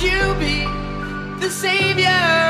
you be the savior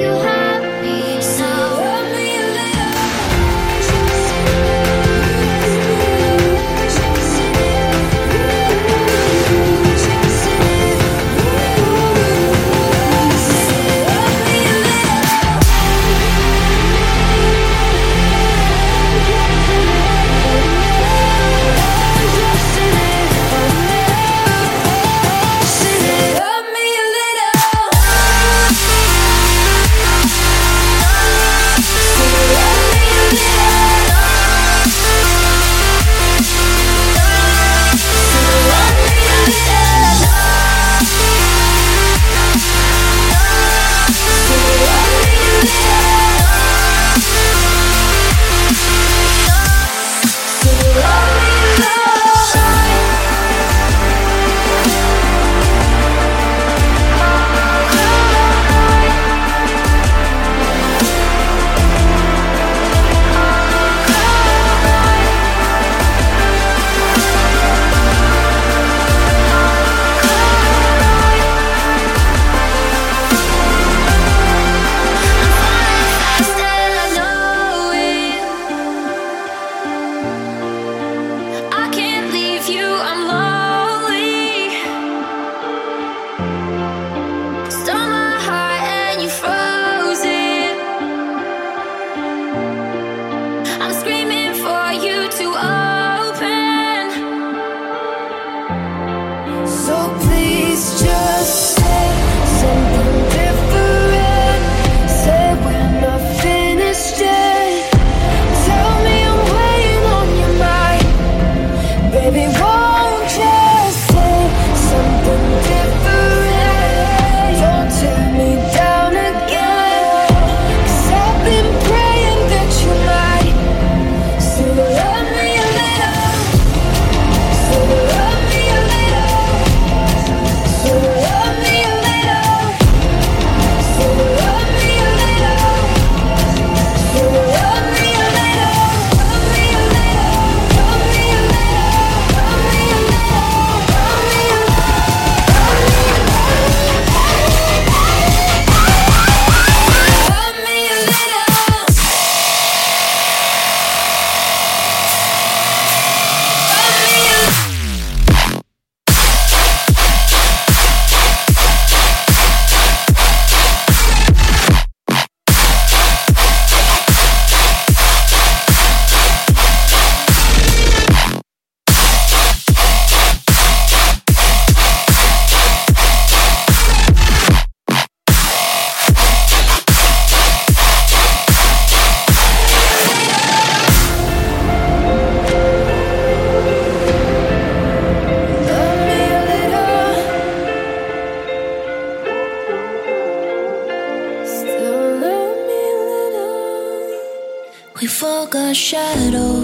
you all got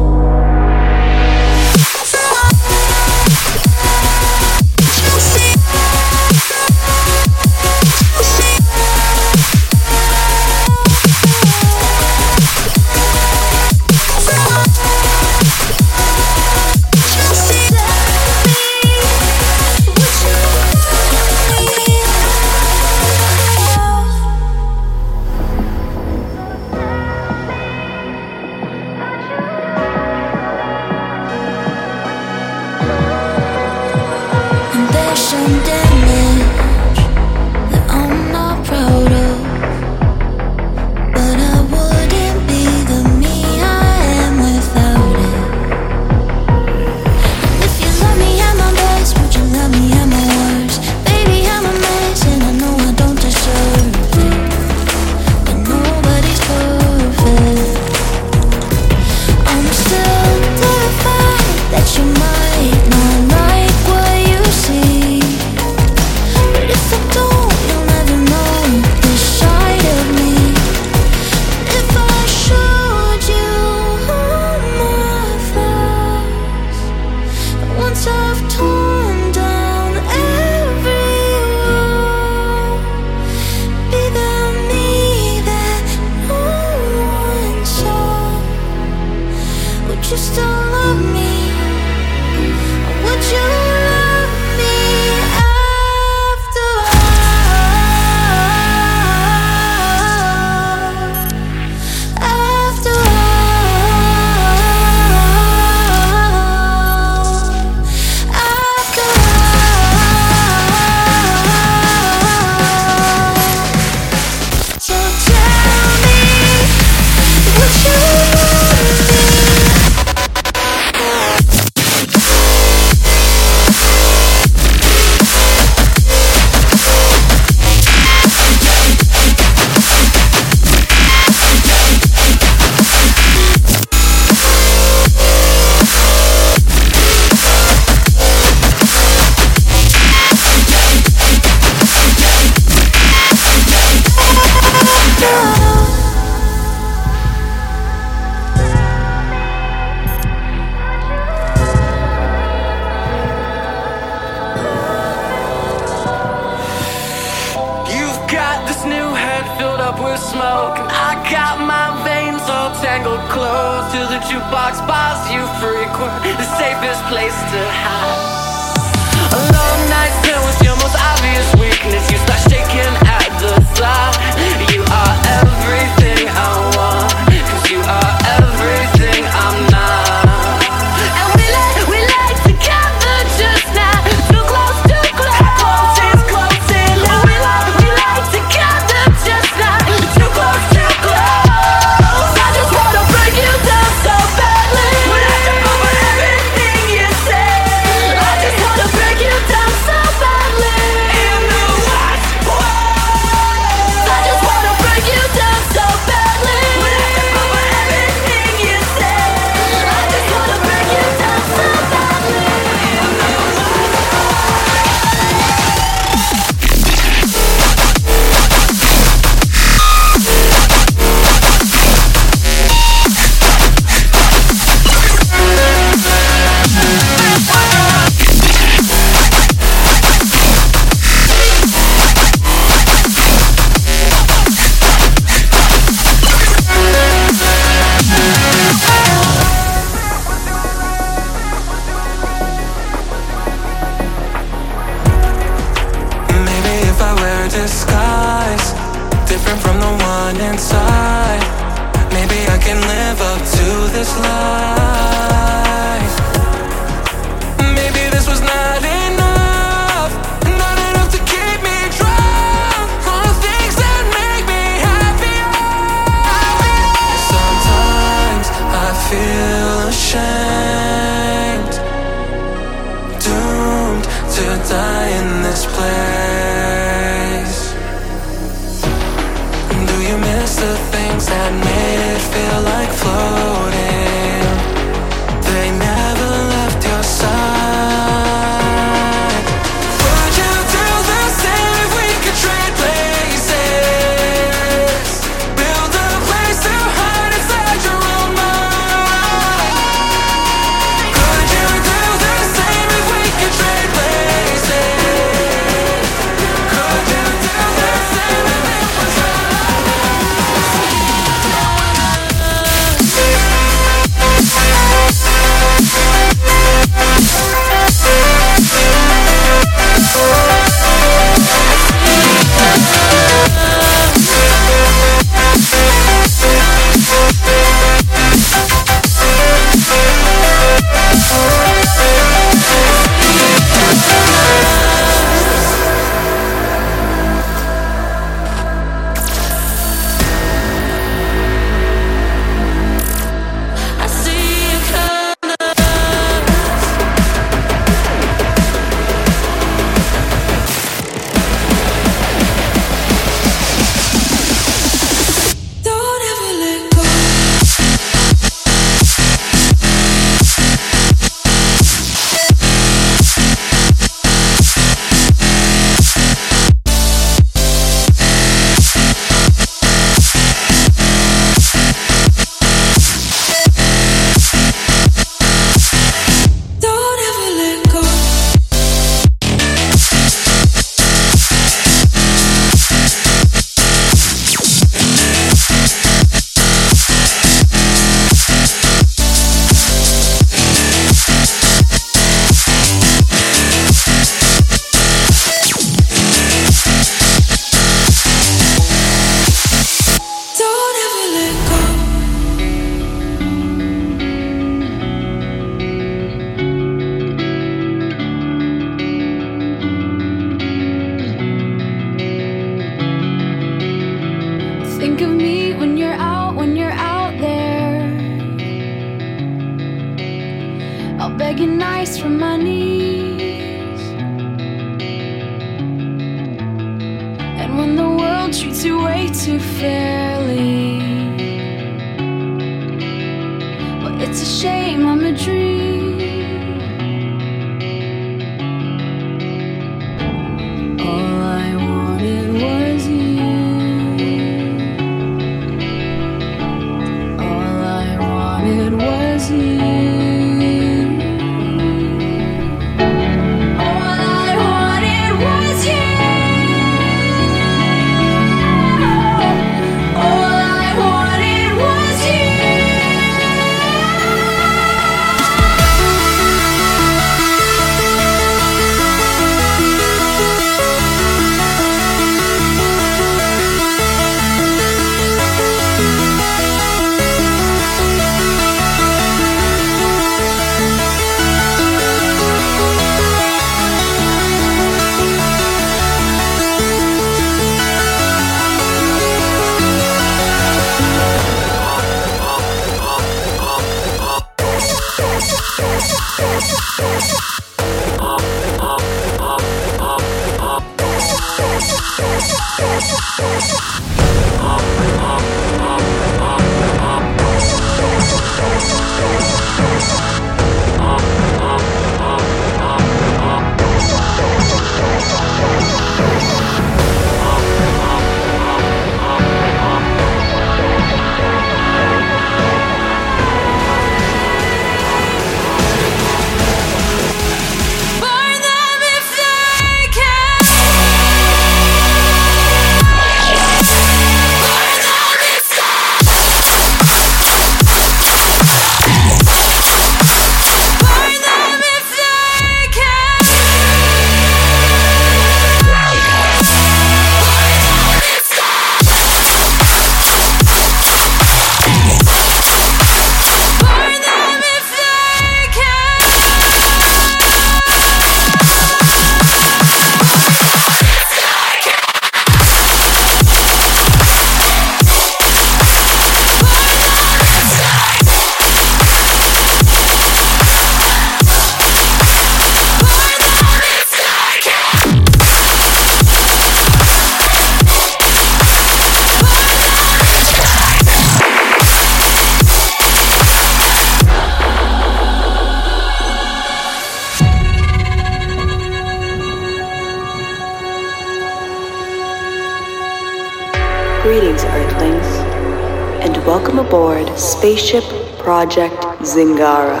welcome aboard Spaceship Project Zingara.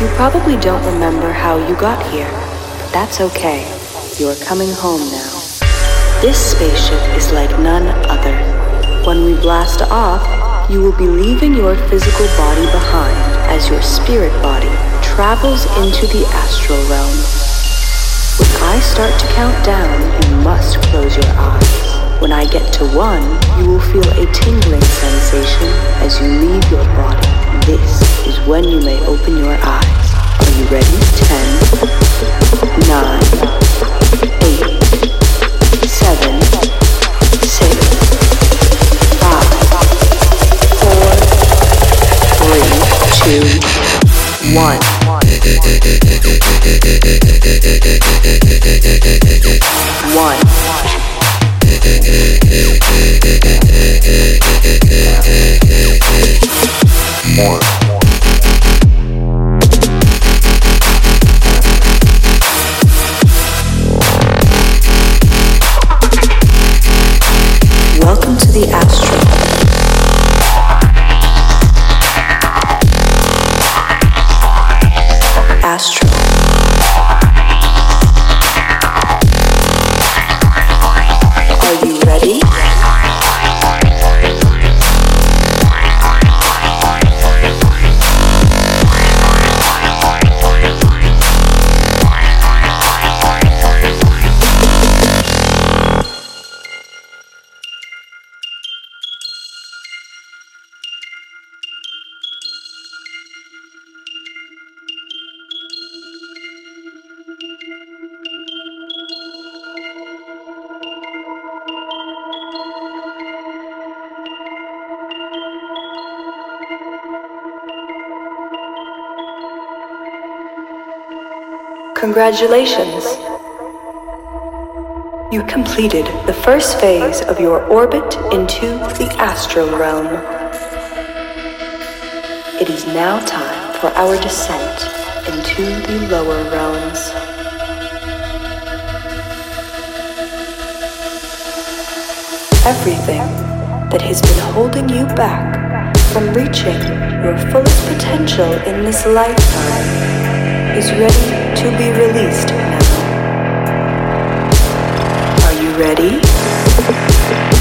You probably don't remember how you got here, but that's okay. You are coming home now. This spaceship is like none other. When we blast off, you will be leaving your physical body behind as your spirit body travels into the astral realm. When I start to count down, you must close your eyes. When I get to one, you will feel a tingling sensation as you leave your body. This is when you may open your eyes. Are you ready? Ten, nine, Congratulations! You completed the first phase of your orbit into the astral realm. It is now time for our descent into the lower realms. Everything that has been holding you back from reaching your fullest potential in this lifetime is ready to be released now. Are you ready?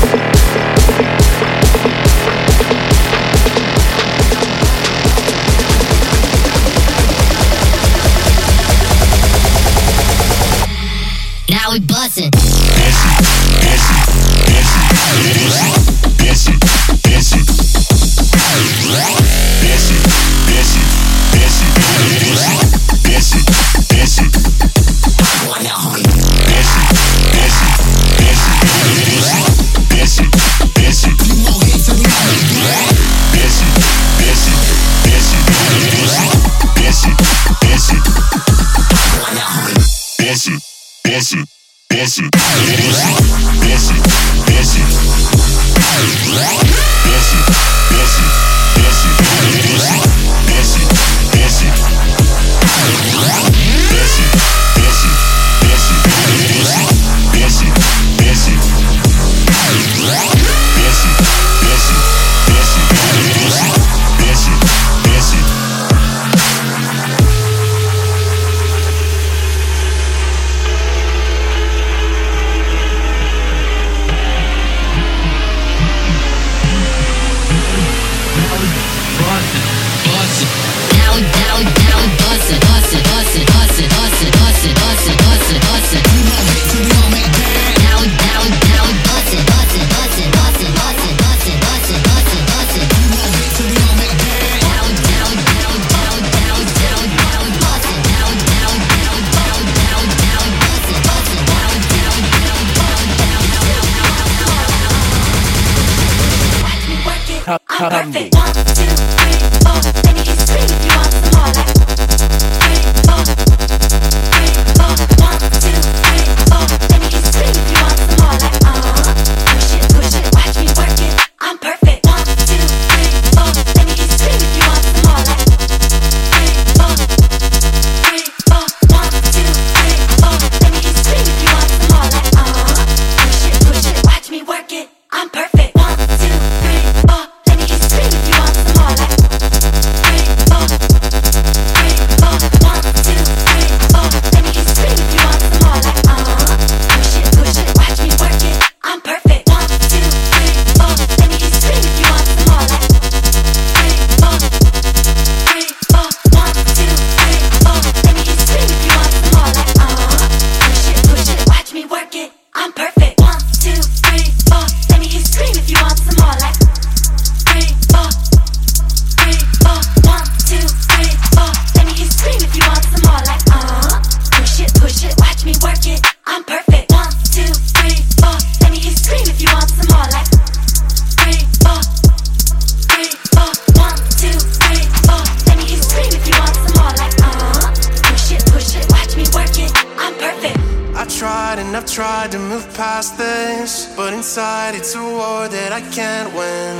Tried to move past this, but inside it's a war that I can't win.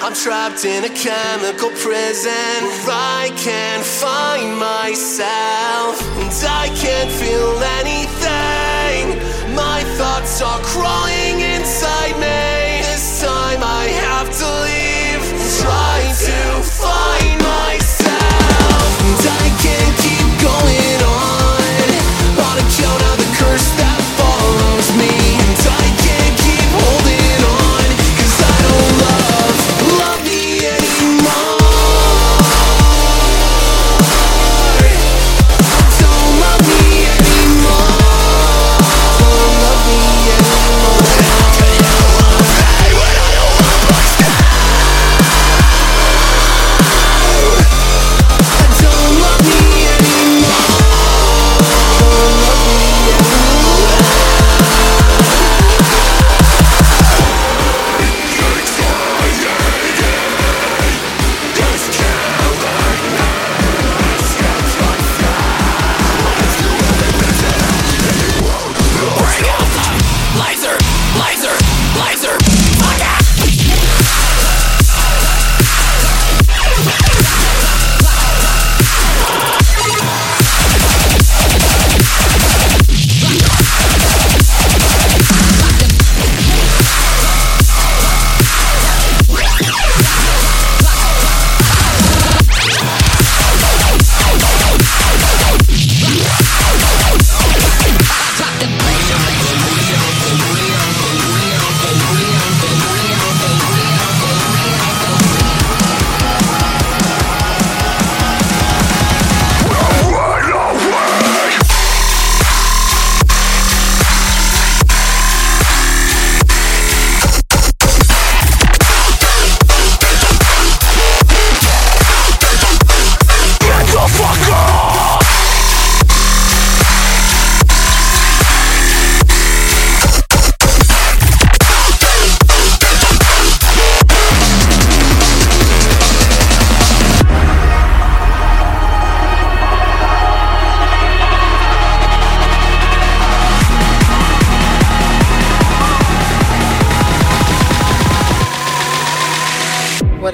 I'm trapped in a chemical prison where I can't find myself, and I can't feel anything. My thoughts are crawling inside me. This time I have to leave, try to find myself,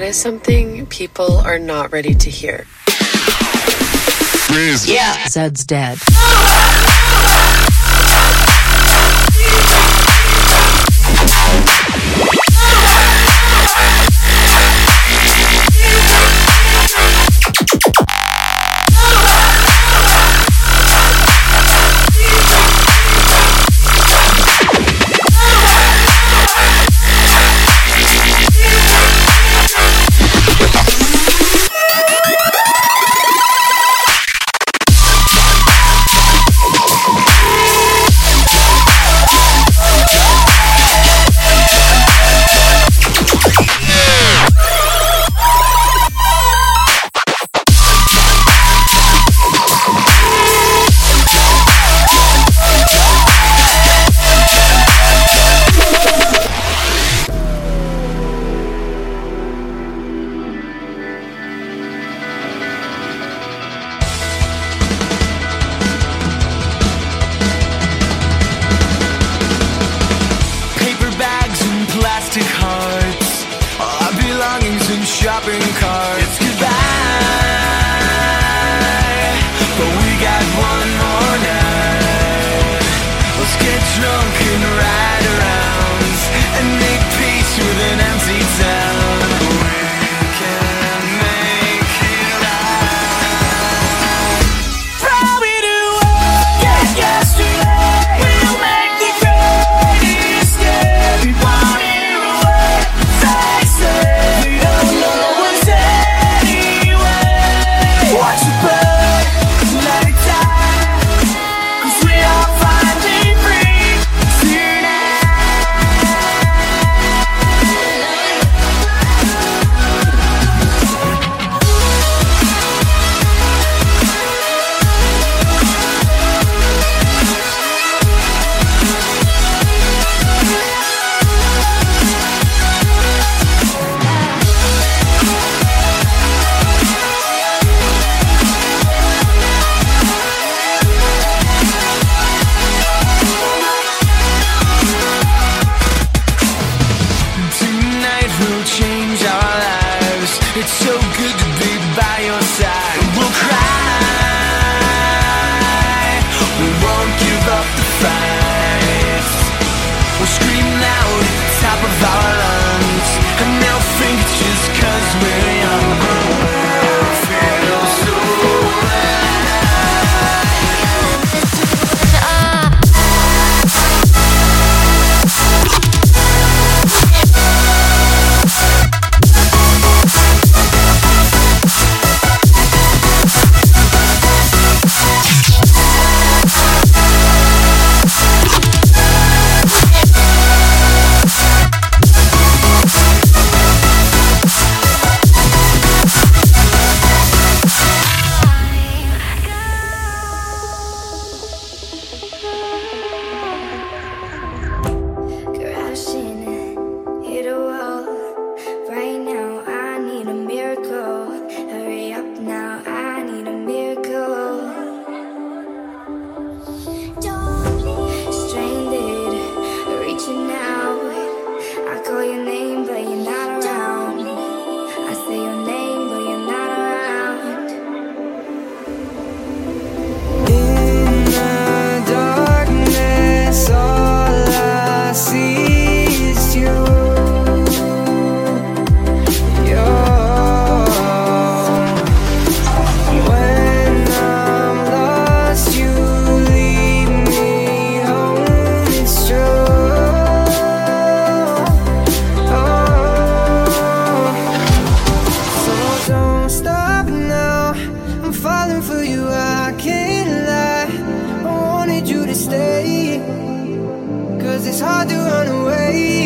is something people are not ready to hear? Yeah. Zed's dead. Get drunk and ride around and make peace with an empty town. it's hard to run away.